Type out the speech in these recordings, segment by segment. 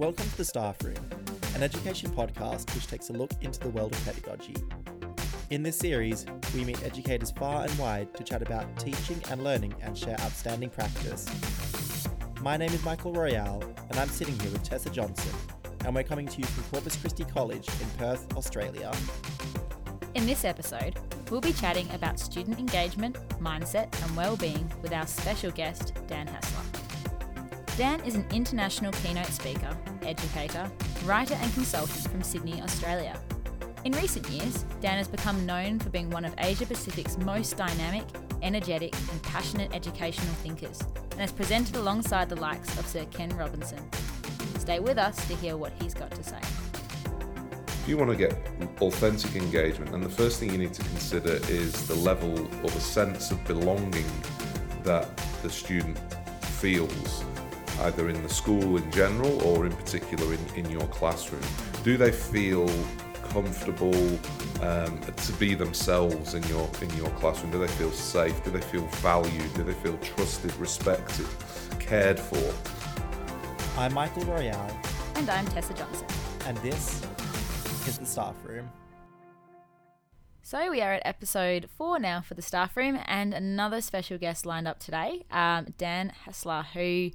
Welcome to the Staff Room, an education podcast which takes a look into the world of pedagogy. In this series, we meet educators far and wide to chat about teaching and learning and share outstanding practice. My name is Michael Royale, and I'm sitting here with Tessa Johnson, and we're coming to you from Corpus Christi College in Perth, Australia. In this episode, we'll be chatting about student engagement, mindset, and well-being with our special guest, Dan Haesler. Dan is an international keynote speaker, educator, writer, and consultant from Sydney, Australia. In recent years, Dan has become known for being one of Asia Pacific's most dynamic, energetic, and passionate educational thinkers, and has presented alongside the likes of Sir Ken Robinson. Stay with us to hear what he's got to say. If you want to get authentic engagement, then the first thing you need to consider is the level or the sense of belonging that the student feels, either in the school in general or in particular in, in your classroom. Do they feel comfortable um, to be themselves in your in your classroom? Do they feel safe? Do they feel valued? Do they feel trusted, respected, cared for? I'm Michael Royale, And I'm Tessa Johnson. and this is the Staff Room. So we are at episode four now for the staff room, and another special guest lined up today, um, Dan Haesler, who,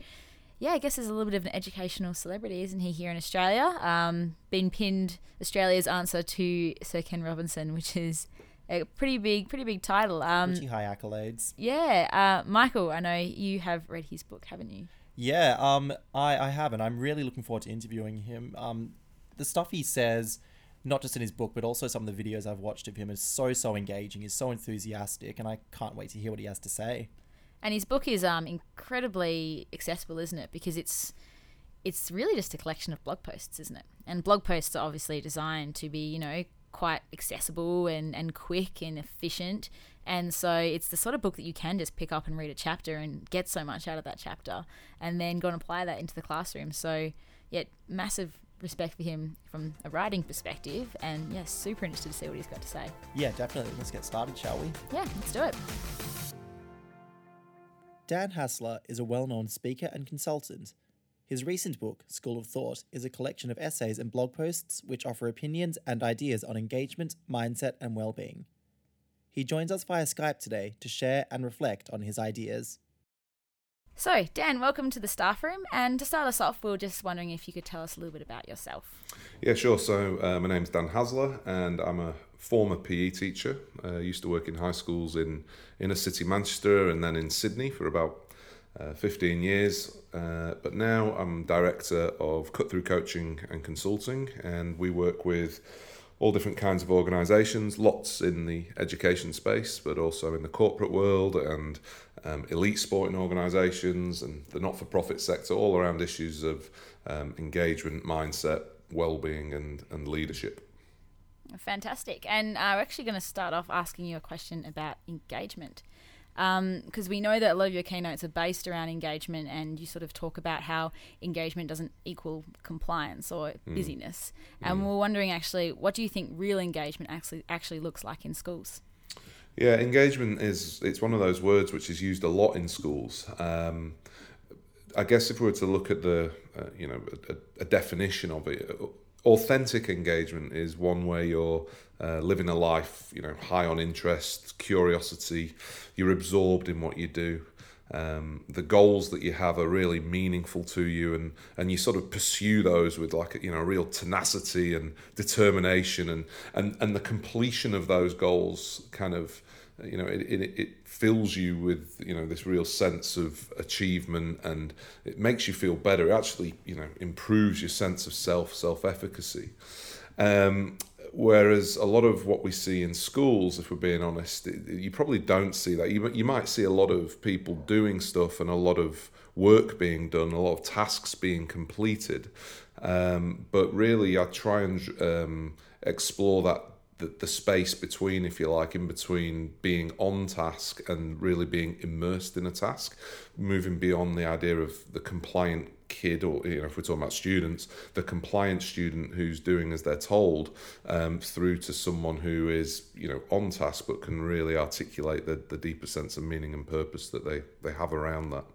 yeah, I guess is a little bit of an educational celebrity, isn't he? Here in Australia, um, been pinned Australia's answer to Sir Ken Robinson, which is a pretty big, pretty big title. Um, Pretty high accolades. yeah, uh, Michael, I know you have read his book, haven't you? Yeah, um, I, I have, and I'm really looking forward to interviewing him. Um, the stuff he says, not just in his book, but also some of the videos I've watched of him, is so, so engaging. He's so enthusiastic, and I can't wait to hear what he has to say. And his book is um, incredibly accessible, isn't it? Because it's it's really just a collection of blog posts, isn't it? And blog posts are obviously designed to be, you know, quite accessible and, and quick and efficient. And so it's the sort of book that you can just pick up and read a chapter and get so much out of that chapter and then go and apply that into the classroom. So, yeah, massive respect for him from a writing perspective. And, yeah, super interested to see what he's got to say. Yeah, definitely. Let's get started, shall we? Yeah, let's do it. Dan Haesler is a well known speaker and consultant. His recent book, School of Thought, is a collection of essays and blog posts which offer opinions and ideas on engagement, mindset, and well being. He joins us via Skype today to share and reflect on his ideas. So, Dan, welcome to the staff room. And to start us off, we are just wondering if you could tell us a little bit about yourself. Yeah, sure. So uh, my name's Dan Haesler, and I'm a former PE teacher. Uh, used to work in high schools in inner city Manchester and then in Sydney for about uh, 15 years. Uh, but now I'm director of Cut Through Coaching and Consulting, and we work with all different kinds of organisations, lots in the education space, but also in the corporate world and um, elite sporting organisations and the not for profit sector, all around issues of um, engagement, mindset, well-being and, and leadership. Fantastic. And uh, we're actually going to start off asking you a question about engagement. Because we know that a lot of your keynotes are based around engagement, and you sort of talk about how engagement doesn't equal compliance or busyness. And we're wondering actually, what do you think real engagement actually actually looks like in schools? Yeah, engagement is it's one of those words which is used a lot in schools. Um, I guess if we were to look at the uh, you know a, a definition of it, authentic engagement is one where you're uh, living a life you know high on interest, curiosity, you're absorbed in what you do. Um, the goals that you have are really meaningful to you, and, and you sort of pursue those with like you know real tenacity and determination, and, and, and the completion of those goals kind of you know it, it, it fills you with you know this real sense of achievement and it makes you feel better. It actually you know improves your sense of self self efficacy um, whereas a lot of what we see in schools if we're being honest you probably don't see that. You, you might see a lot of people doing stuff and a lot of work being done a lot of tasks being completed. Um, but really i try and um, explore that the, the space between, if you like, in between being on task and really being immersed in a task, moving beyond the idea of the compliant kid, or you know, if we're talking about students, the compliant student who's doing as they're told, um, through to someone who is, you know, on task but can really articulate the, the deeper sense of meaning and purpose that they, they have around that.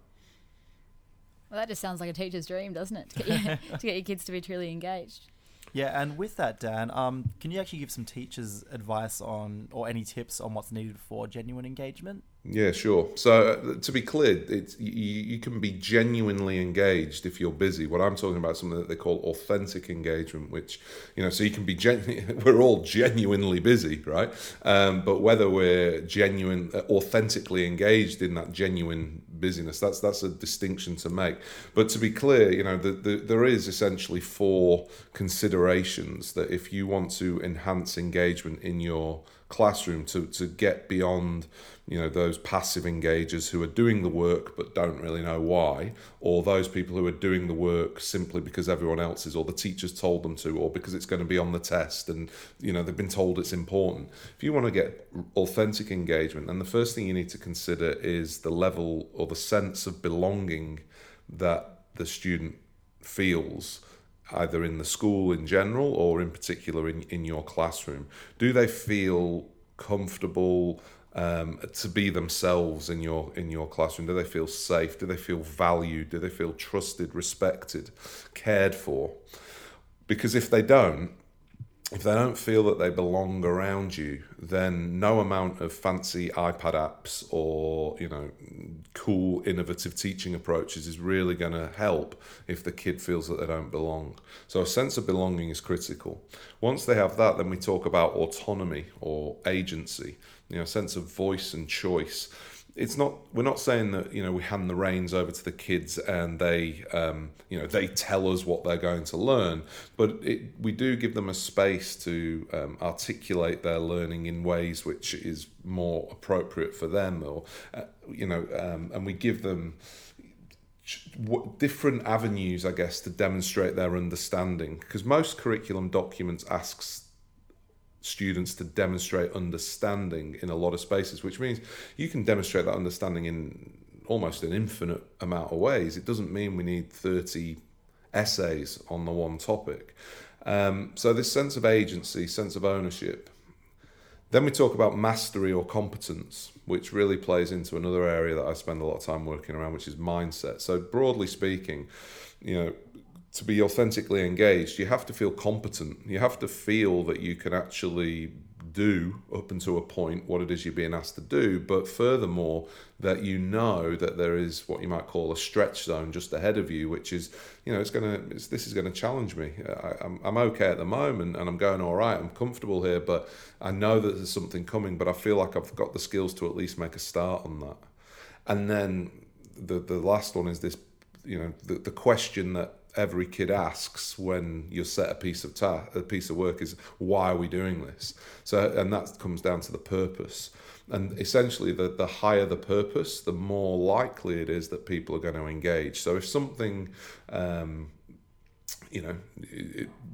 Well, that just sounds like a teacher's dream, doesn't it? To get, your, to get your kids to be truly engaged. Yeah, and with that, Dan, um, can you actually give some teachers advice on or any tips on what's needed for genuine engagement? Yeah, sure. So uh, to be clear, it's you, you can be genuinely engaged if you're busy. What I'm talking about is something that they call authentic engagement, which you know, so you can be we're all genuinely busy, right? Um, but whether we're genuine, uh, authentically engaged in that genuine busyness, that's that's a distinction to make. But to be clear, you know, the, the, there is essentially four considerations that if you want to enhance engagement in your classroom to, to get beyond you know those passive engagers who are doing the work but don't really know why or those people who are doing the work simply because everyone else is or the teachers told them to or because it's going to be on the test and you know they've been told it's important. If you want to get authentic engagement then the first thing you need to consider is the level or the sense of belonging that the student feels either in the school in general or in particular in, in your classroom? Do they feel comfortable um, to be themselves in your in your classroom? Do they feel safe? Do they feel valued? Do they feel trusted, respected, cared for? Because if they don't, if they don't feel that they belong around you, then no amount of fancy iPad apps or you know cool innovative teaching approaches is really going to help if the kid feels that they don't belong. So a sense of belonging is critical. Once they have that, then we talk about autonomy or agency, you know, sense of voice and choice it's not we're not saying that you know we hand the reins over to the kids and they um, you know they tell us what they're going to learn but it, we do give them a space to um, articulate their learning in ways which is more appropriate for them or uh, you know um, and we give them different avenues i guess to demonstrate their understanding because most curriculum documents asks students to demonstrate understanding in a lot of spaces, which means you can demonstrate that understanding in almost an infinite amount of ways. It doesn't mean we need 30 essays on the one topic. Um, so, this sense of agency, sense of ownership. Then we talk about mastery or competence, which really plays into another area that I spend a lot of time working around, which is mindset. So, broadly speaking, you know, to be authentically engaged, you have to feel competent. You have to feel that you can actually do up until a point what it is you're being asked to do, but furthermore, that you know that there is what you might call a stretch zone just ahead of you, which is, you know, it's gonna, it's, this is gonna challenge me. I, I'm, I'm okay at the moment and I'm going all right. I'm comfortable here, but I know that there's something coming, but I feel like I've got the skills to at least make a start on that. And then the the last one is this, you know, the, the question that every kid asks when you set a piece of ta- a piece of work is why are we doing this? So and that comes down to the purpose. And essentially the, the higher the purpose the more likely it is that people are going to engage. So if something um, you know,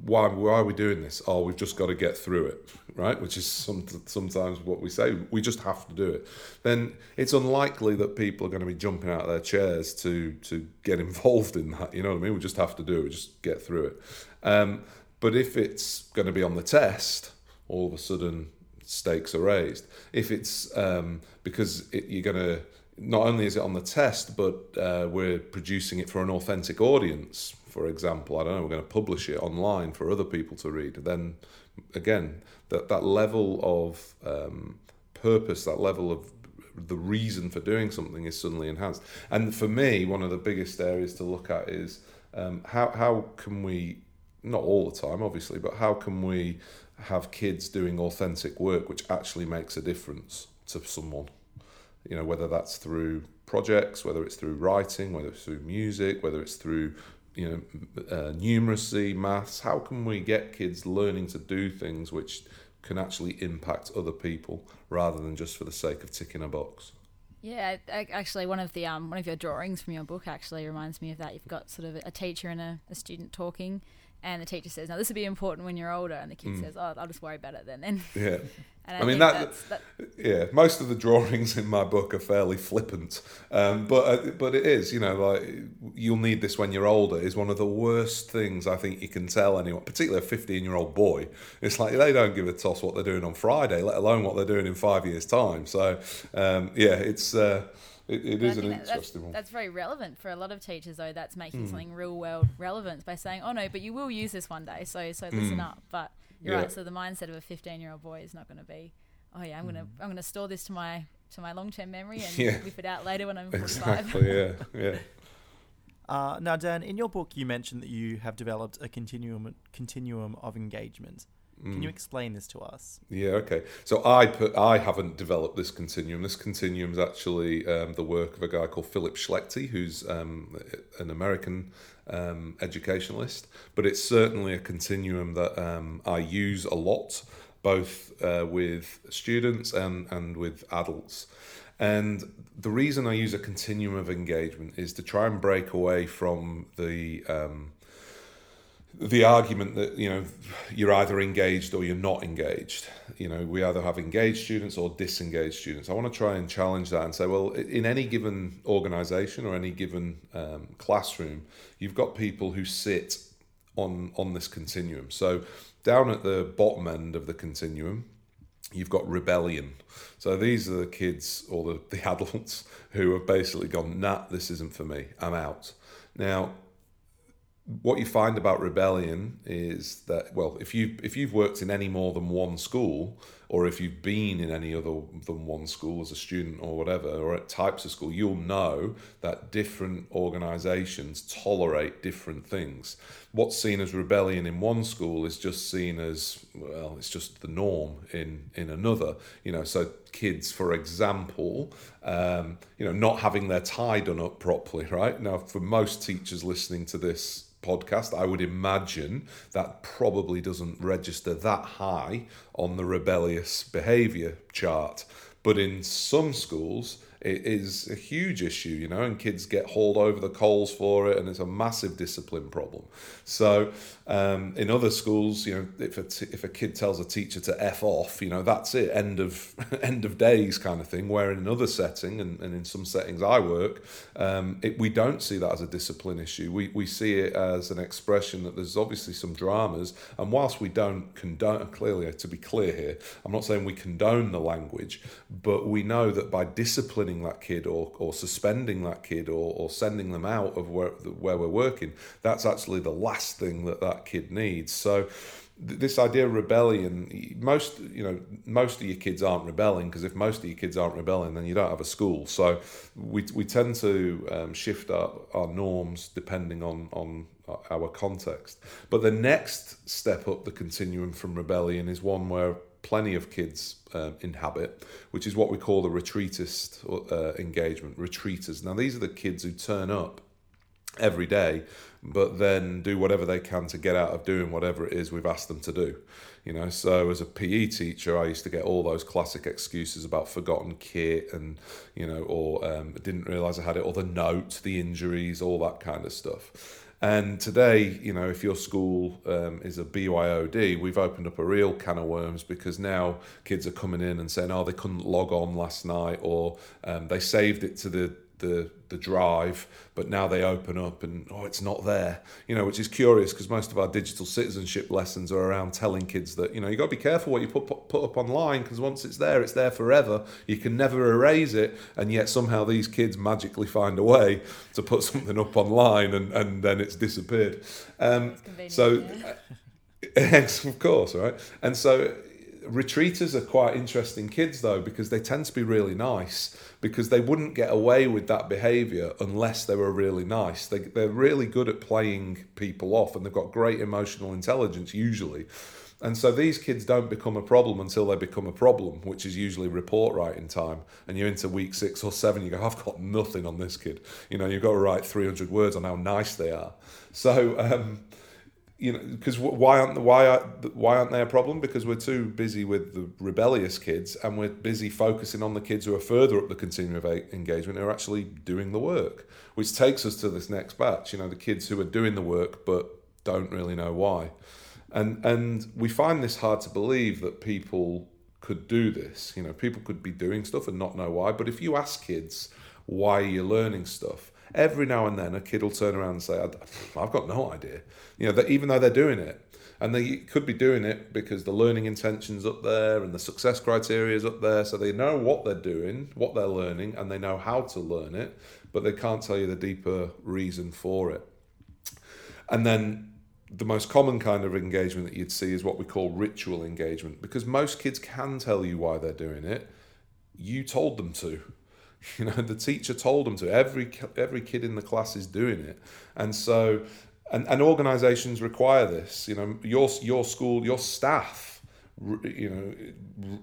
why why are we doing this? Oh, we've just got to get through it, right? Which is some, sometimes what we say. We just have to do it. Then it's unlikely that people are going to be jumping out of their chairs to to get involved in that. You know what I mean? We just have to do it. Just get through it. Um, but if it's going to be on the test, all of a sudden stakes are raised. If it's um, because it, you're going to not only is it on the test, but uh, we're producing it for an authentic audience for example, I don't know, we're going to publish it online for other people to read, then again, that, that level of um, purpose, that level of the reason for doing something is suddenly enhanced. And for me, one of the biggest areas to look at is um, how, how can we, not all the time, obviously, but how can we have kids doing authentic work which actually makes a difference to someone? You know, whether that's through projects, whether it's through writing, whether it's through music, whether it's through you know, uh, numeracy, maths. How can we get kids learning to do things which can actually impact other people rather than just for the sake of ticking a box? Yeah, actually, one of the um, one of your drawings from your book actually reminds me of that. You've got sort of a teacher and a, a student talking, and the teacher says, "Now this will be important when you're older," and the kid mm. says, "Oh, I'll just worry about it then." And yeah, I, I, mean that, that, Yeah, most of the drawings in my book are fairly flippant, um, but uh, but it is, you know, like you'll need this when you're older is one of the worst things I think you can tell anyone, particularly a 15 year old boy. It's like they don't give a toss what they're doing on Friday, let alone what they're doing in five years' time. So um, yeah, it's. Uh, it, it But an think that- that's, interesting one. that's very relevant for a lot of teachers, though. That's making Hmm. something real world relevant by saying, "Oh no, but you will use this one day, so so listen up." But you're Hmm. Yeah. right. So the mindset of a 15 year old boy is not going to be, "Oh yeah, I'm gonna I'm gonna store this to my to my long term memory and Hmm. Yeah. whip it out later when I'm 45." Exactly. Yeah. Yeah. Uh, now, Dan, in your book, you mentioned that you have developed a continuum continuum of engagement. Can Mm. you explain this to us? Yeah, okay. So I put, I haven't developed this continuum. This continuum is actually um, the work of a guy called Phillip Schlechty, who's um, an American um, educationalist. But it's certainly a continuum that um, I use a lot, both uh, with students and, and with adults. And the reason I use a continuum of engagement is to try and break away from the um, the argument that you know you're either engaged or you're not engaged you know we either have engaged students or disengaged students i want to try and challenge that and say well in any given organization or any given um, classroom you've got people who sit on on this continuum so down at the bottom end of the continuum you've got rebellion. So these are the kids or the, the adults who have basically gone, nah, this isn't for me. I'm out. Now, what you find about rebellion is that well if you if you've worked in any more than one school or if you've been in any other than one school as a student or whatever or at types of school you'll know that different organizations tolerate different things. What's seen as rebellion in one school is just seen as well it's just the norm in in another you know. So kids for example um, you know not having their tie done up properly right? Now for most teachers listening to this podcast, I would imagine that probably doesn't register that high on the rebellious behaviour chart. But in some schools, it is a huge issue, you know, and kids get hauled over the coals for it, and it's a massive discipline problem. So, um, in other schools, you know, if a, t- if a kid tells a teacher to f off, you know, that's it, end of end of days kind of thing. Where in another setting, and, and in some settings I work, um, it, we don't see that as a discipline issue. We we see it as an expression that there's obviously some dramas, and whilst we don't condone, clearly to be clear here, I'm not saying we condone the language, but we know that by disciplining that kid or, or suspending that kid or, or sending them out of where, where we're working, that's actually the last thing that that kid needs. So this idea of rebellion, most you know, most of your kids aren't rebelling because if most of your kids aren't rebelling, then you don't have a school. So we, we tend to um, shift our, our norms depending on on our context. But the next step up the continuum from rebellion is one where plenty of kids um, inhabit, which is what we call the retreatist uh, engagement. Retreaters. Now, these are the kids who turn up every day, but then do whatever they can to get out of doing whatever it is we've asked them to do. You know, so as a PE teacher, I used to get all those classic excuses about forgotten kit and, you know, or um, didn't realise I had it, or the note, the injuries, all that kind of stuff. And today, you know, if your school um, is a BYOD, we've opened up a real can of worms because now kids are coming in and saying, oh, they couldn't log on last night or um, they saved it to the, the, the drive, but now they open up and, oh, it's not there. You know, which is curious because most of our digital citizenship lessons are around telling kids that, you know, you got to be careful what you put, put, up online because once it's there, it's there forever. You can never erase it. And yet somehow these kids magically find a way to put something up online and, and then it's disappeared. Um, convenient, so. Yes, of course, right? And so retreaters are quite interesting kids though because they tend to be really nice because they wouldn't get away with that behavior unless they were really nice. They, they're really good at playing people off and they've got great emotional intelligence usually. And so these kids don't become a problem until they become a problem, which is usually report writing time. And you're into week six or seven, you go, I've got nothing on this kid. You know, you've got to write 300 words on how nice they are. So, um, you know, because why aren't why are, why aren't they a problem? Because we're too busy with the rebellious kids, and we're busy focusing on the kids who are further up the continuum of engagement, who are actually doing the work. Which takes us to this next batch. You know, the kids who are doing the work but don't really know why, and and we find this hard to believe that people could do this. You know, people could be doing stuff and not know why. But if you ask kids why are you're learning stuff, every now and then a kid will turn around and say, "I- "I've got no idea." You know, that even though they're doing it, and they could be doing it because the learning intentions up there and the success criteria is up there, so they know what they're doing, what they're learning, and they know how to learn it, but they can't tell you the deeper reason for it. And then the most common kind of engagement that you'd see is what we call ritual engagement because most kids can tell you why they're doing it. You told them to. You know, the teacher told them to. Every every kid in the class is doing it. And so and, and organizations require this, you know, your your school, your staff you know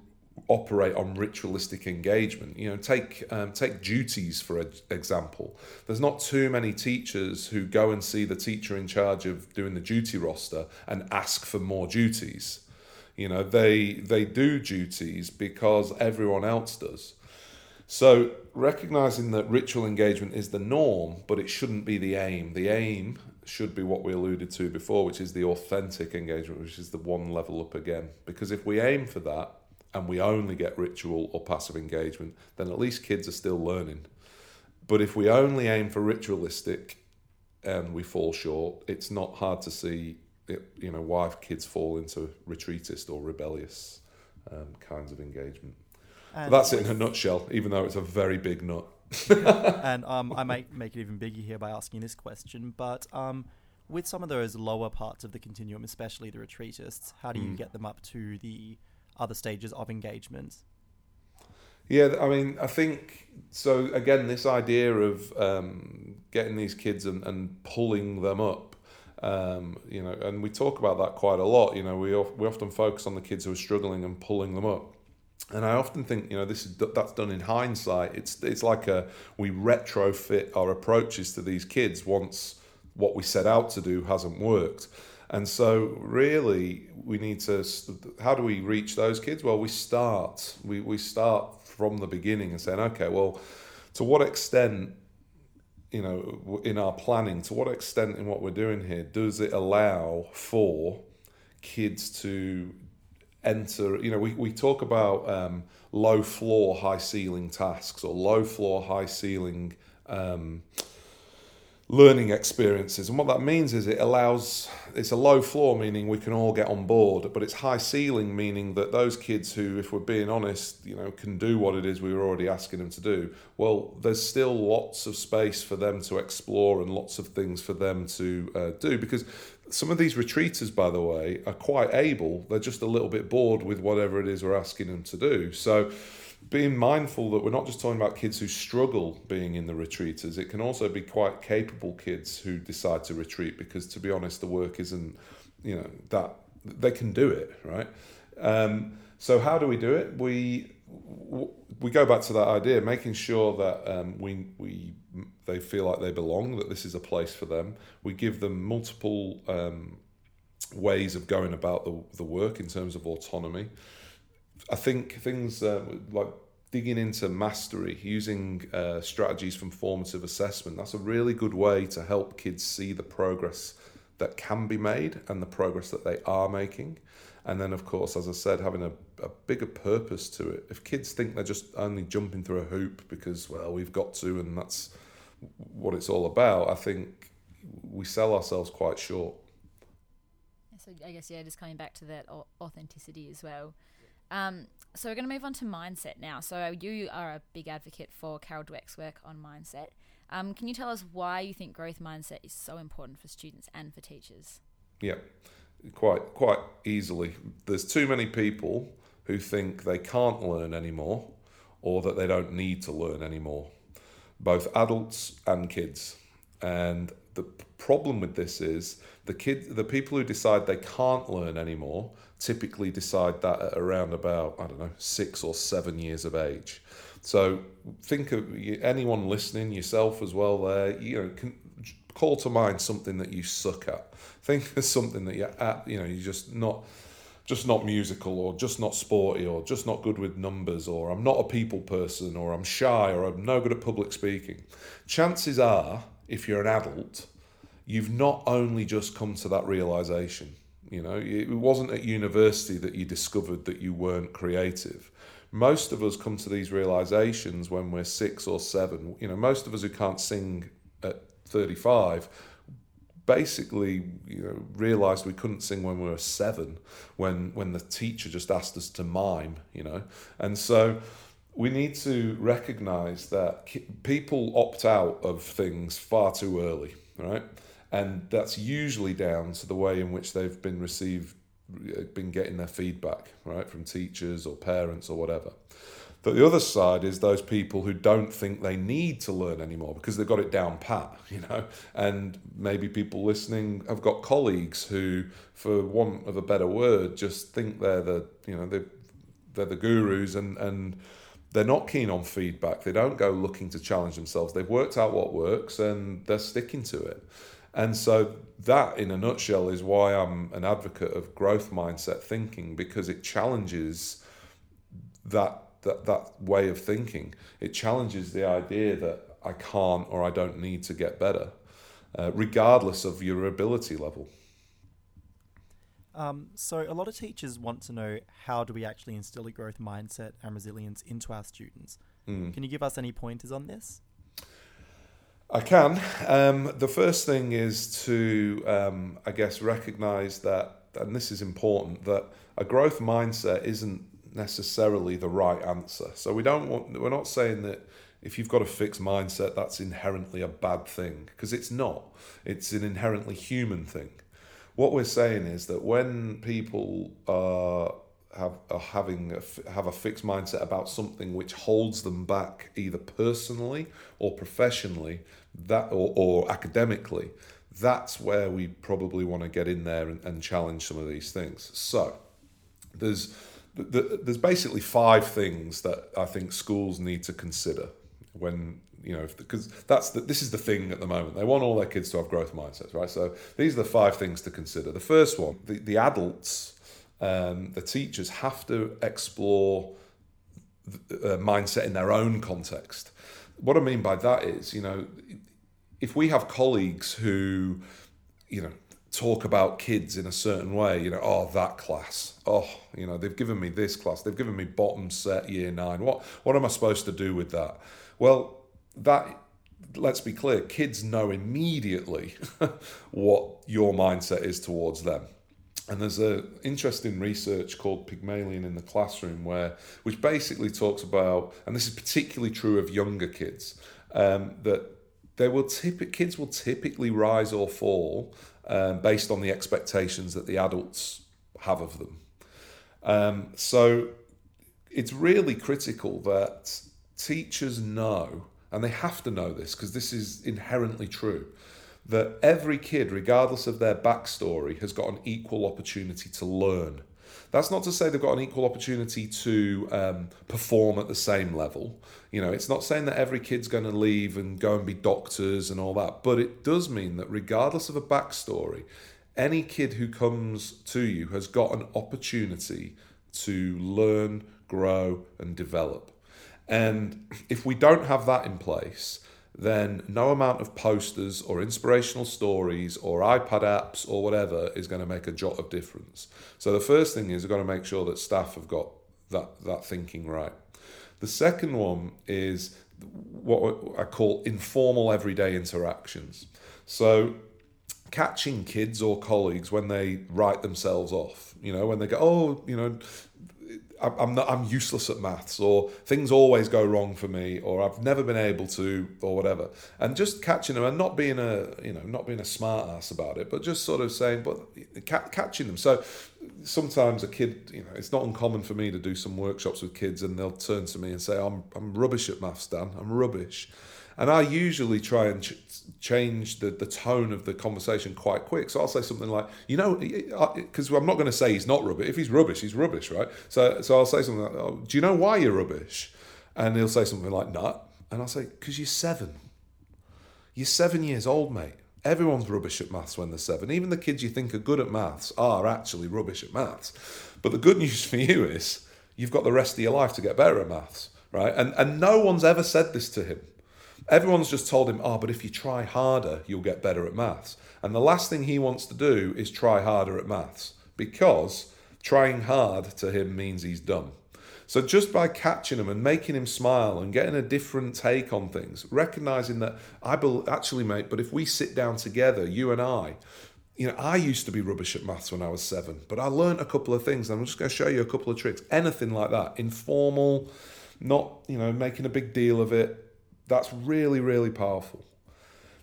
operate on ritualistic engagement. You know, take um, take duties for example. There's not too many teachers who go and see the teacher in charge of doing the duty roster and ask for more duties. You know, they they do duties because everyone else does. So recognizing that ritual engagement is the norm, but it shouldn't be the aim. The aim should be what we alluded to before, which is the authentic engagement, which is the one level up again. Because if we aim for that, and we only get ritual or passive engagement, then at least kids are still learning. But if we only aim for ritualistic and we fall short, it's not hard to see it, you know why kids fall into retreatist or rebellious um, kinds of engagement. That's it in a nutshell, even though it's a very big nut. and um, I might make it even bigger here by asking this question, but um, with some of those lower parts of the continuum, especially the retreatists, how do you mm. get them up to the other stages of engagement. Yeah, I mean, I think so. Again, this idea of um, getting these kids and, and pulling them up, um, you know, and we talk about that quite a lot. You know, we we often focus on the kids who are struggling and pulling them up. And I often think, you know, this is that's done in hindsight. It's it's like a we retrofit our approaches to these kids once what we set out to do hasn't worked. And so, really, we need to. How do we reach those kids? Well, we start. We we start from the beginning and saying, okay, well, to what extent, you know, in our planning, to what extent in what we're doing here, does it allow for kids to enter? You know, we we talk about um, low floor, high ceiling tasks, or low floor, high ceiling. Um, learning experiences. And what that means is it allows, it's a low floor, meaning we can all get on board, but it's high ceiling, meaning that those kids who, if we're being honest, you know, can do what it is we were already asking them to do, well, there's still lots of space for them to explore and lots of things for them to uh, do because some of these retreaters, by the way, are quite able. They're just a little bit bored with whatever it is we're asking them to do. So, being mindful that we're not just talking about kids who struggle being in the retreaters, it can also be quite capable kids who decide to retreat because, to be honest, the work isn't, you know, that they can do it, right? Um, so, how do we do it? We we go back to that idea, making sure that um, we we they feel like they belong, that this is a place for them. We give them multiple um, ways of going about the, the work in terms of autonomy. I think things uh, like digging into mastery, using uh, strategies from formative assessment, that's a really good way to help kids see the progress that can be made and the progress that they are making. And then, of course, as I said, having a, a bigger purpose to it. If kids think they're just only jumping through a hoop because, well, we've got to and that's what it's all about, I think we sell ourselves quite short. So I guess, yeah, just coming back to that authenticity as well. Um, so we're going to move on to mindset now. So you are a big advocate for Carol Dweck's work on mindset. Um, can you tell us why you think growth mindset is so important for students and for teachers? Yeah, quite quite easily. There's too many people who think they can't learn anymore, or that they don't need to learn anymore, both adults and kids. And the problem with this is the kid, the people who decide they can't learn anymore typically decide that at around about, I don't know, six or seven years of age. So think of anyone listening, yourself as well there, you know, can call to mind something that you suck at. Think of something that you're at, you know, you're just not just not musical or just not sporty or just not good with numbers or I'm not a people person or I'm shy or I'm no good at public speaking. Chances are, if you're an adult, you've not only just come to that realization you know, it wasn't at university that you discovered that you weren't creative. Most of us come to these realizations when we're six or seven. You know, most of us who can't sing at 35 basically you know realized we couldn't sing when we were seven when when the teacher just asked us to mime you know? And so we need to recognize that people opt out of things far too early right? And that's usually down to the way in which they've been received uh, been getting their feedback right from teachers or parents or whatever but the other side is those people who don't think they need to learn anymore because they've got it down pat, you know. And maybe people listening have got colleagues who, for want of a better word, just think they're the, you know, they're, they're the gurus and, and they're not keen on feedback. They don't go looking to challenge themselves. They've worked out what works and they're sticking to it. And so that, in a nutshell, is why I'm an advocate of growth mindset thinking because it challenges that that, that way of thinking. It challenges the idea that I can't or I don't need to get better, uh, regardless of your ability level. Um, so, a lot of teachers want to know how do we actually instill a growth mindset and resilience into our students. Mm. Can you give us any pointers on this? I can. Um, the first thing is to, um, I guess, recognize that, and this is important, that a growth mindset isn't necessarily the right answer. So we don't want we're not saying that if you've got a fixed mindset that's inherently a bad thing because it's not. It's an inherently human thing. What we're saying is that when people are have are having a, have a fixed mindset about something which holds them back either personally or professionally that or, or academically that's where we probably want to get in there and, and challenge some of these things so there's the, there's basically five things that I think schools need to consider when you know because that's the, this is the thing at the moment. They want all their kids to have growth mindsets right? So these are the five things to consider. The first one the, the adults um, the teachers have to explore the, uh, mindset in their own context. What i mean by that is you know if we have colleagues who you know talk about kids in a certain way. You know, oh that class. Oh, you know, they've given me this class. They've given me bottom set year nine. What what am I supposed to do with that? Well, that let's be clear. Kids know immediately what your mindset is towards them. And there's a interesting research called Pygmalion in the classroom, where which basically talks about, and this is particularly true of younger kids, um, that they will tip, kids will typically rise or fall um, based on the expectations that the adults have of them. Um, so it's really critical that teachers know, and they have to know this because this is inherently true, that every kid, regardless of their backstory, has got an equal opportunity to learn. That's not to say they've got an equal opportunity to um, perform at the same level. You know, it's not saying that every kid's going to leave and go and be doctors and all that, but it does mean that regardless of a backstory, any kid who comes to you has got an opportunity to learn, grow, and develop. And if we don't have that in place, then no amount of posters or inspirational stories or iPad apps or whatever is going to make a jot of difference. So the first thing is we've got to make sure that staff have got that, that thinking right. The second one is what I call informal everyday interactions. So catching kids or colleagues when they write themselves off, you know, when they go, oh, you know, I'm not I'm useless at maths or things always go wrong for me or I've never been able to or whatever. And just catching them and not being a you know not being a smart ass about it but just sort of saying but catching them. So sometimes a kid you know it's not uncommon for me to do some workshops with kids and they'll turn to me and say I'm I'm rubbish at maths Dan. I'm rubbish and I usually try and ch- change the, the tone of the conversation quite quick. So I'll say something like, you know, because I'm not going to say he's not rubbish. If he's rubbish, he's rubbish, right? So, so I'll say something like, oh, do you know why you're rubbish? And he'll say something like, nut. And I'll say, because you're seven. You're seven years old, mate. Everyone's rubbish at maths when they're seven. Even the kids you think are good at maths are actually rubbish at maths. But the good news for you is you've got the rest of your life to get better at maths, right? And, and no one's ever said this to him. Everyone's just told him, oh, but if you try harder, you'll get better at maths. And the last thing he wants to do is try harder at maths because trying hard to him means he's dumb. So just by catching him and making him smile and getting a different take on things, recognizing that I bel actually, mate, but if we sit down together, you and I, you know, I used to be rubbish at maths when I was seven, but I learned a couple of things. I'm just going to show you a couple of tricks. Anything like that, informal, not, you know, making a big deal of it. That's really, really powerful.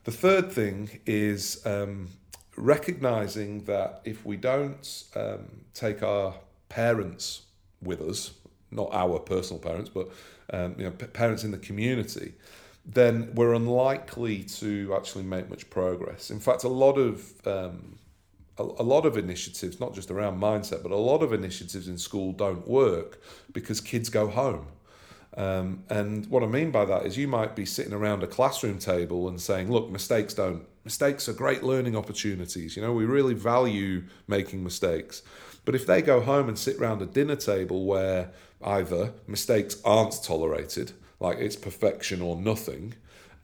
The third thing is um, recognizing that if we don't um, take our parents with us, not our personal parents, but um, you know, p- parents in the community, then we're unlikely to actually make much progress. In fact, a lot of um, a, a lot of initiatives, not just around mindset, but a lot of initiatives in school don't work because kids go home. Um, and what I mean by that is you might be sitting around a classroom table and saying, look, mistakes don't, mistakes are great learning opportunities. You know, we really value making mistakes. But if they go home and sit around a dinner table where either mistakes aren't tolerated, like it's perfection or nothing,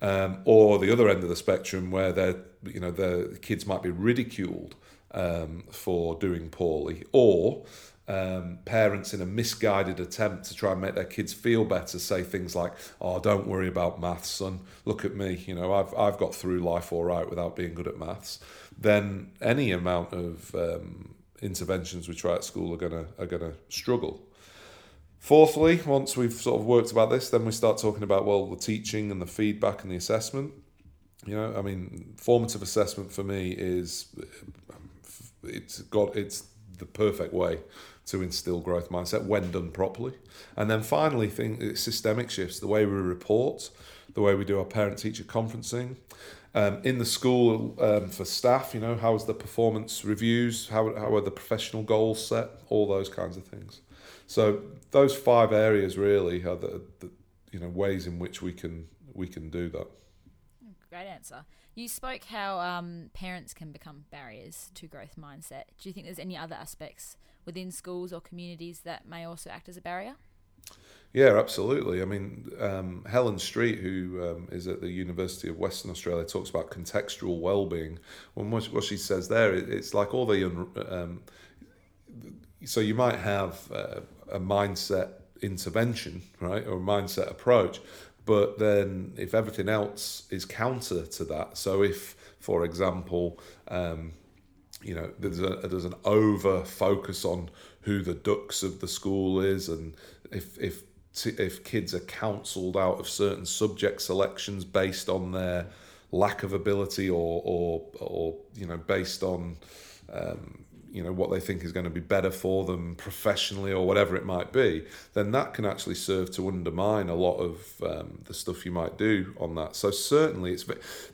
um, or the other end of the spectrum where they're, you know, the kids might be ridiculed um, for doing poorly, or um, parents in a misguided attempt to try and make their kids feel better say things like, "Oh, don't worry about maths, son. Look at me. You know, I've I've got through life all right without being good at maths." Then any amount of um, interventions we try at school are gonna are gonna struggle. Fourthly, once we've sort of worked about this, then we start talking about well the teaching and the feedback and the assessment. You know, I mean, formative assessment for me is it's got it's the perfect way to instill growth mindset when done properly. And then finally, thing systemic shifts, the way we report, the way we do our parent teacher conferencing. Um, in the school um, for staff, you know, how's the performance reviews? How, how are the professional goals set? All those kinds of things. So those five areas really are the, the you know ways in which we can we can do that. Great answer. You spoke how um, parents can become barriers to growth mindset. Do you think there's any other aspects within schools or communities that may also act as a barrier? Yeah, absolutely. I mean, um, Helen Street, who um, is at the University of Western Australia, talks about contextual well-being. When what, what she says there, it, it's like all the um, so you might have uh, a mindset intervention, right, or a mindset approach, but then if everything else is counter to that, so if, for example, um, you know, there's a there's an over focus on who the dux of the school is, and if if if kids are counselled out of certain subject selections based on their lack of ability or or or you know based on um, you know what they think is going to be better for them professionally or whatever it might be, then that can actually serve to undermine a lot of um, the stuff you might do on that. So certainly, it's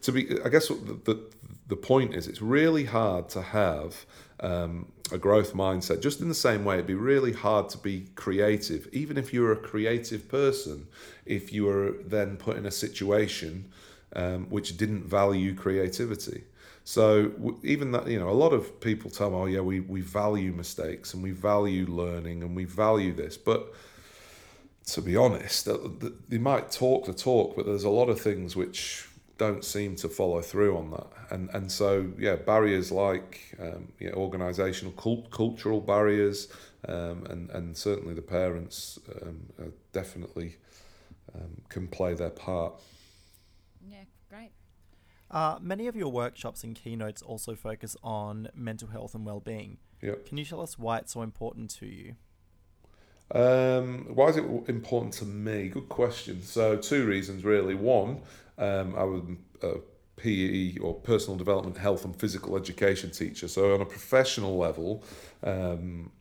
to be. I guess the the, the point is, it's really hard to have. Um, a growth mindset. Just in the same way, it'd be really hard to be creative, even if you're a creative person, if you were then put in a situation um, which didn't value creativity. So even that, you know, a lot of people tell me, "Oh yeah, we we value mistakes and we value learning and we value this," but to be honest, they might talk the talk, but there's a lot of things which don't seem to follow through on that. And and so yeah, barriers like um, yeah, organisational, cult, cultural barriers, um, and and certainly the parents um, definitely um, can play their part. Uh, many of your workshops and keynotes also focus on mental health and well-being. Yep. Can you tell us why it's so important to you? Um, why is it important to me? Good question. So two reasons really. One, um, I was a PE or personal development, health and physical education teacher. So on a professional level, um,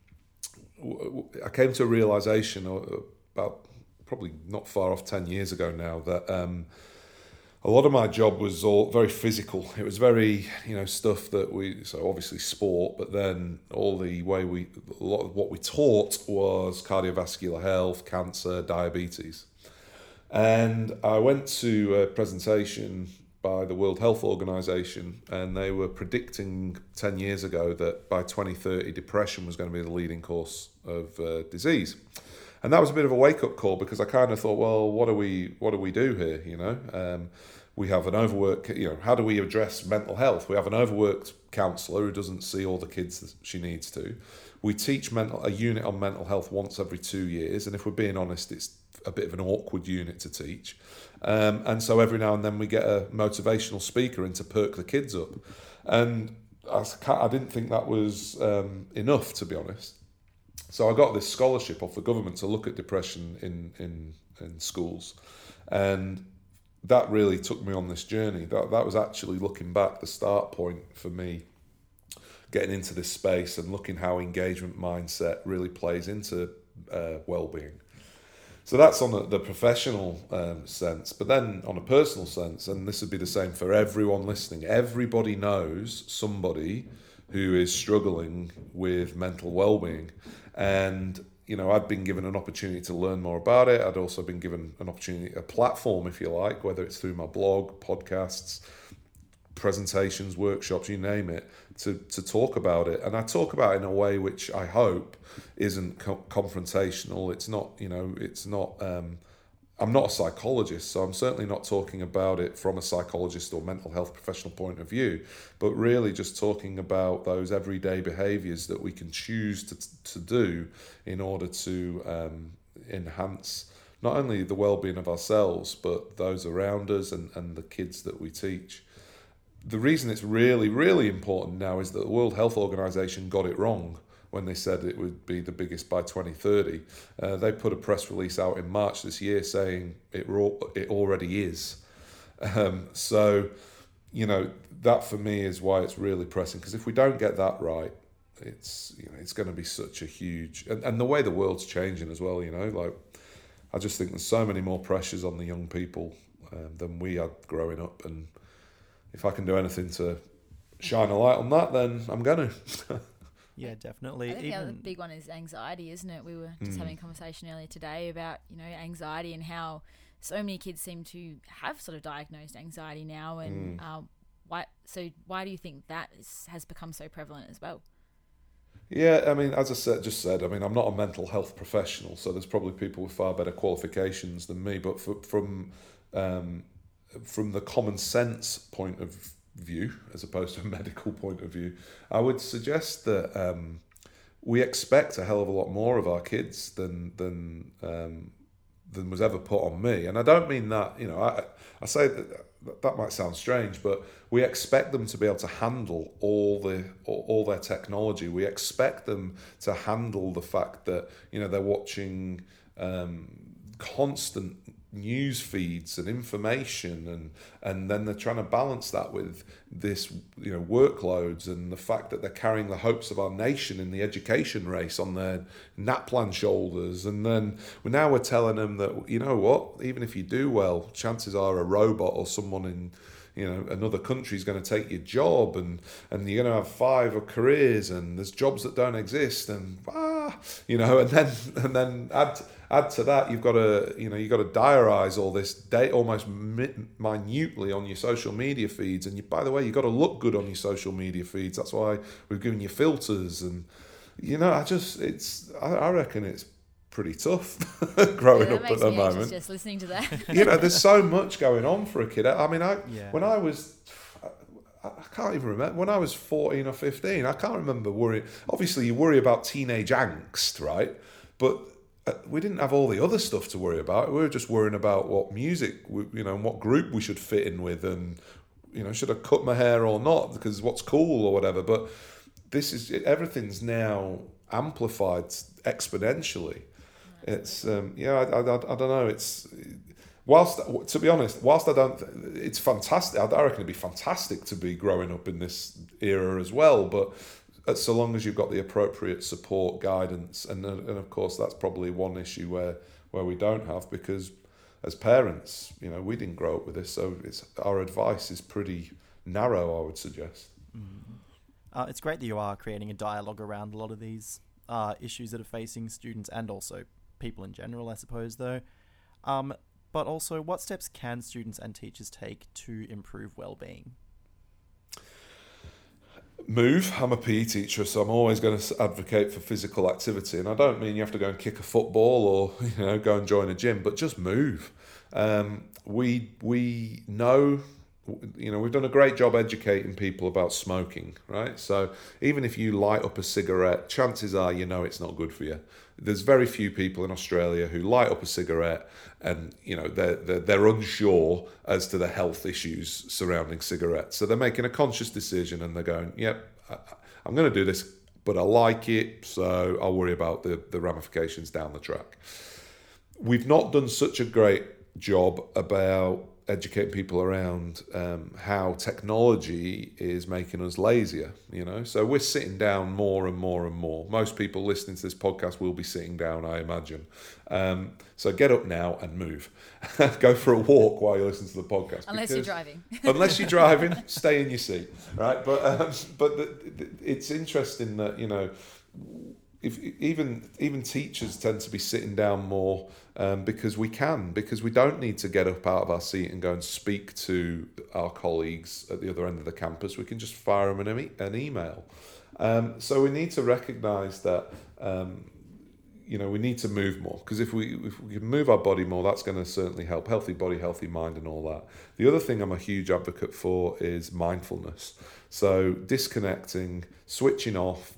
I came to a realization about probably not far off ten years ago now that um, a lot of my job was all very physical. It was very, you know, stuff that we, so obviously sport, but then all the way we, a lot of what we taught was cardiovascular health, cancer, diabetes. And I went to a presentation by the World Health Organization, and they were predicting 10 years ago that by 2030, depression was going to be the leading cause of uh, disease. And that was a bit of a wake up call because I kind of thought, well, what do we what do we do here? You know, um, we have an overworked. You know, how do we address mental health? We have an overworked counsellor who doesn't see all the kids that she needs to. we teach mental a unit on mental health once every two years, and if we're being honest, it's a bit of an awkward unit to teach. Um, and so every now and then we get a motivational speaker in to perk the kids up, and I, I didn't think that was um, enough to be honest. So I got this scholarship off the government to look at depression in in, in schools, and that really took me on this journey. That that was actually looking back the start point for me getting into this space and looking how engagement mindset really plays into uh, well-being. So that's on the, the professional um, sense, but then on a personal sense, and this would be the same for everyone listening. Everybody knows somebody who is struggling with mental well-being, and you know I'd been given an opportunity to learn more about it. I'd also been given an opportunity, a platform, if you like, whether it's through my blog, podcasts, presentations, workshops, you name it, to, to talk about it. And I talk about it in a way which I hope isn't co- confrontational. It's not, you know, it's not, um, I'm not a psychologist, so I'm certainly not talking about it from a psychologist or mental health professional point of view, but really just talking about those everyday behaviors that we can choose to, to do in order to um, enhance not only the well-being of ourselves but those around us and, and the kids that we teach. The reason it's really, really important now is that the World Health Organization got it wrong when they said it would be the biggest by 2030. Uh, they put a press release out in March this year saying it, it already is. Um, so, you know, that for me is why it's really pressing because if we don't get that right, it's you know it's going to be such a huge and, and the way the world's changing as well. You know, like I just think there's so many more pressures on the young people um, than we had growing up, and if I can do anything to shine a light on that, then I'm going to. Yeah, definitely. I think Even... the other big one is anxiety, isn't it? We were just mm. having a conversation earlier today about you know anxiety and how so many kids seem to have sort of diagnosed anxiety now, and mm. um, why? So why do you think that is, has become so prevalent as well? Yeah, I mean, as I said, just said, I mean, I'm not a mental health professional, so there's probably people with far better qualifications than me. But for, from um, from the common sense point of view, as opposed to a medical point of view, I would suggest that um, we expect a hell of a lot more of our kids than than um, than was ever put on me. And I don't mean that, you know, I, I say that that might sound strange, but we expect them to be able to handle all the all their technology. We expect them to handle the fact that you know they're watching um, constant news feeds and information and and then they're trying to balance that with this you know workloads and the fact that they're carrying the hopes of our nation in the education race on their NAPLAN shoulders. And then now we're telling them that you know what even if you do well chances are a robot or someone in you know another country is going to take your job and and you're going to have five careers and there's jobs that don't exist and ah you know and then and then add add to that you've got to you know you've got to diarize all this date almost minutely on your social media feeds and you, by the way you've got to look good on your social media feeds that's why we've given you filters and you know i just it's i, I reckon it's pretty tough growing yeah, up at the moment just listening to that you know there's so much going on for a kid i mean i yeah. when i was I can't even remember when I was 14 or 15. I can't remember worrying. Obviously, you worry about teenage angst, right? But we didn't have all the other stuff to worry about. We were just worrying about what music, we, you know, and what group we should fit in with, and you know, should I cut my hair or not? Because what's cool or whatever. But this is everything's now amplified exponentially. It's um, yeah, I, I, I, don't know. It's whilst to be honest, whilst I don't, it's fantastic. I reckon it'd be fantastic to be growing up in this era as well. But so long as you've got the appropriate support, guidance, and and of course that's probably one issue where where we don't have because as parents, you know, we didn't grow up with this, so it's our advice is pretty narrow. I would suggest. Mm. Uh, it's great that you are creating a dialogue around a lot of these uh, issues that are facing students and also people in general, I suppose. Though, um, but also, what steps can students and teachers take to improve well-being? Move. I'm a PE teacher, so I'm always going to advocate for physical activity. And I don't mean you have to go and kick a football or you know go and join a gym, but just move. Um, we we know you know, we've done a great job educating people about smoking, right? So even if you light up a cigarette, chances are you know it's not good for you. There's very few people in Australia who light up a cigarette and you know they're, they're, they're unsure as to the health issues surrounding cigarettes. So they're making a conscious decision and they're going, "Yep, I'm going to do this, but I like it, so I'll worry about the the ramifications down the track." We've not done such a great job about educating people around um, how technology is making us lazier you know? So we're sitting down more and more and more. Most people listening to this podcast will be sitting down i imagine. Um, so get up now and move. Go for a walk while you listen to the podcast unless you're driving. unless you're driving stay in your seat right? But um, but the, the, it's interesting that you know if even even teachers tend to be sitting down more um, because we can because we don't need to get up out of our seat and go and speak to our colleagues at the other end of the campus. We can just fire them an, an email. Um, so we need to recognise that um, you know we need to move more because if we if we can move our body more, that's going to certainly help. Healthy body, healthy mind, and all that. The other thing I'm a huge advocate for is mindfulness. So disconnecting, switching off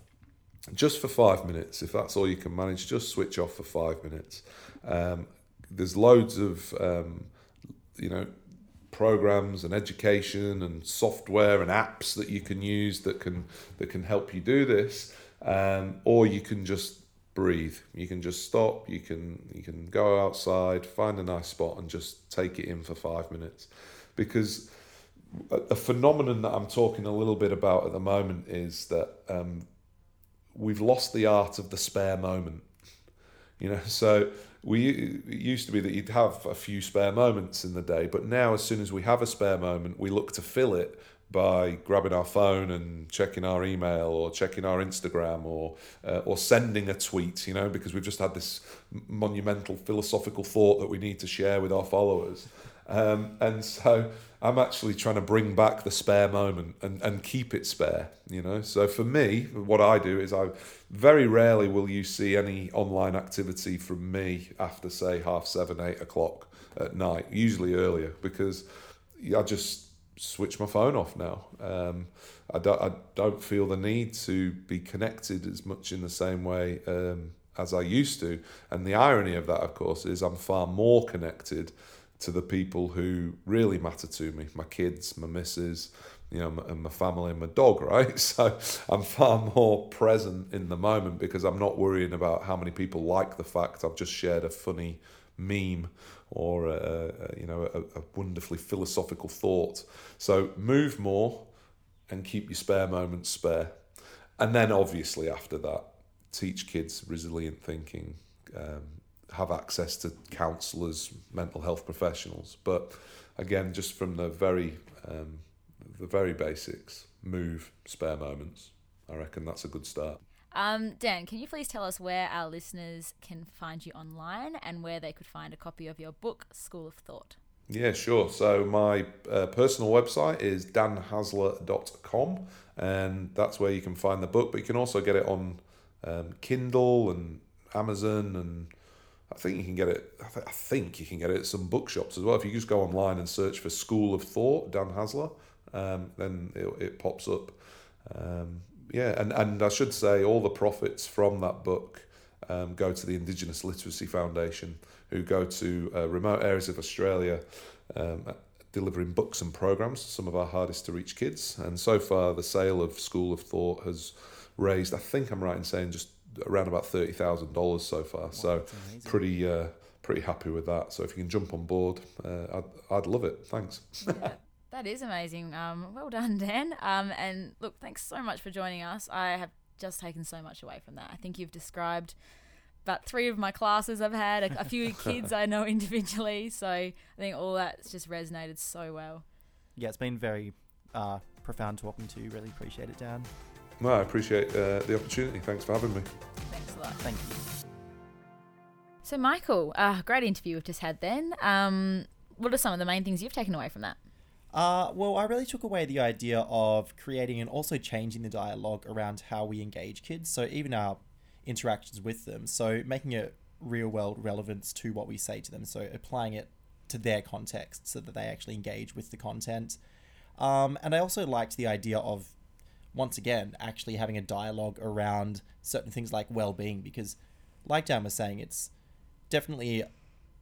just for five minutes, if that's all you can manage, just switch off for five minutes. Um, there's loads of, um, you know, programs and education and software and apps that you can use that can that can help you do this, um, or you can just breathe. You can just stop. You can you can go outside, find a nice spot, and just take it in for five minutes, because a, phenomenon that I'm talking a little bit about at the moment is that um, we've lost the art of the spare moment. You know, so we it used to be that you'd have a few spare moments in the day, but now as soon as we have a spare moment, we look to fill it by grabbing our phone and checking our email or checking our Instagram or uh, or sending a tweet, you know, because we've just had this monumental philosophical thought that we need to share with our followers. Um, and so I'm actually trying to bring back the spare moment and, and keep it spare, you know. So for me, what I do is I very rarely will you see any online activity from me after say half seven, eight o'clock at night, usually earlier, because I just switch my phone off now. Um, I don't I don't feel the need to be connected as much in the same way um, as I used to. And the irony of that, of course, is I'm far more connected to the people who really matter to me my kids, my missus, you know, and my family and my dog, right? So I'm far more present in the moment because I'm not worrying about how many people like the fact I've just shared a funny meme or a, a you know a, a wonderfully philosophical thought. So move more and keep your spare moments spare, and then obviously after that, teach kids resilient thinking. Um, have access to counsellors, mental health professionals. But again, just from the very um, the very basics, move, spare moments. I reckon that's a good start. Um, Dan, can you please tell us where our listeners can find you online and where they could find a copy of your book, School of Thought? Yeah, sure. So my uh, personal website is danhaesler.com and that's where you can find the book, but you can also get it on um, Kindle and Amazon and I think you can get it. I, th- I, think you can get it at some bookshops as well. If you just go online and search for School of Thought, Dan Haesler, um, then it, it pops up. Um, yeah, and, and I should say all the profits from that book um, go to the Indigenous Literacy Foundation, who go to uh, remote areas of Australia, um, delivering books and programs to some of our hardest to reach kids. And so far, the sale of School of Thought has raised, I think I'm right in saying, just around about thirty thousand dollars so far. Wow, so pretty uh, pretty happy with that. So if you can jump on board, uh, I'd I'd love it. Thanks. yeah, that is amazing. Um, well done, Dan. Um, and look, thanks so much for joining us. I have just taken so much away from that. I think you've described about three of my classes I've had, a, a few kids I know individually. So I think all that's just resonated so well. Yeah, it's been very uh, profound talking to you. Really appreciate it, Dan. No, I appreciate uh, the opportunity. Thanks for having me. Thanks a lot. Thank you. So, Michael, uh, great interview we've just had then. Um, what are some of the main things you've taken away from that? Uh, well, I really took away the idea of creating and also changing the dialogue around how we engage kids. So, even our interactions with them. So, making it real world relevance to what we say to them. So, applying it to their context so that they actually engage with the content. Um, and I also liked the idea of, once again, actually having a dialogue around certain things like well being, because, like Dan was saying, it's definitely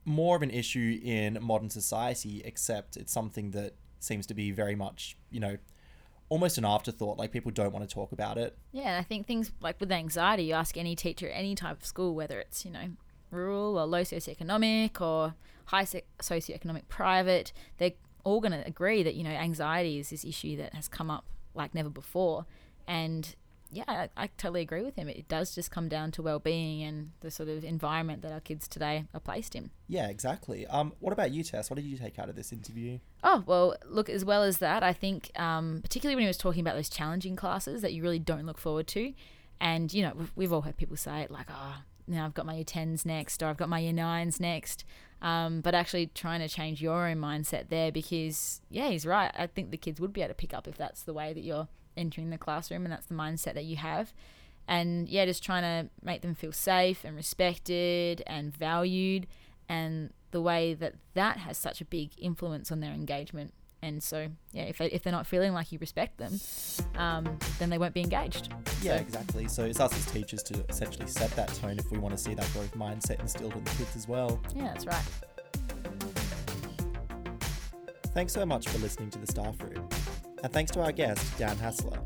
more of an issue in modern society, except it's something that seems to be very much, you know, almost an afterthought. Like people don't want to talk about it. Yeah, and I think things like with anxiety, you ask any teacher, at any type of school, whether it's, you know, rural or low socioeconomic or high socioeconomic private, they're all going to agree that, you know, anxiety is this issue that has come up like never before. And yeah, I, I, totally agree with him. It does just come down to well-being and the sort of environment that our kids today are placed in. Yeah, exactly. Um, what about you, Tess? What did you take out of this interview? Oh well, look. As well as that, I think, um, particularly when he was talking about those challenging classes that you really don't look forward to, and you know, we've, we've all heard people say it like, oh, now I've got my year tens next, or I've got my year nines next. Um, but actually trying to change your own mindset there because yeah, he's right. I think the kids would be able to pick up if that's the way that you're entering the classroom and that's the mindset that you have. And yeah, just trying to make them feel safe and respected and valued, and the way that that has such a big influence on their engagement. And so, yeah, if, they, if they're not feeling like you respect them, um, then they won't be engaged. Yeah, so. exactly. So it's us as teachers to essentially set that tone if we want to see that growth mindset instilled in the kids as well. Yeah, that's right. Thanks so much for listening to the Staff Room. And thanks to our guest, Dan Haesler.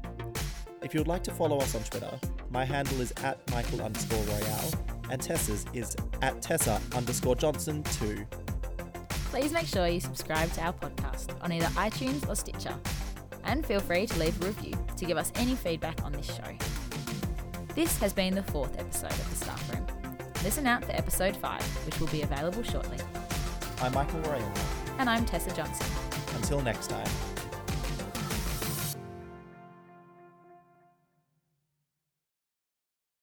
If you would like to follow us on Twitter, my handle is at Michael underscore Royale, and Tessa's is at Tessa underscore Johnson 2. Please make sure you subscribe to our podcast on either iTunes or Stitcher. And feel free to leave a review to give us any feedback on this show. This has been the fourth episode of The Staff Room. Listen out for episode 5, which will be available shortly. I'm Michael Royale. And I'm Tessa Johnson. Until next time.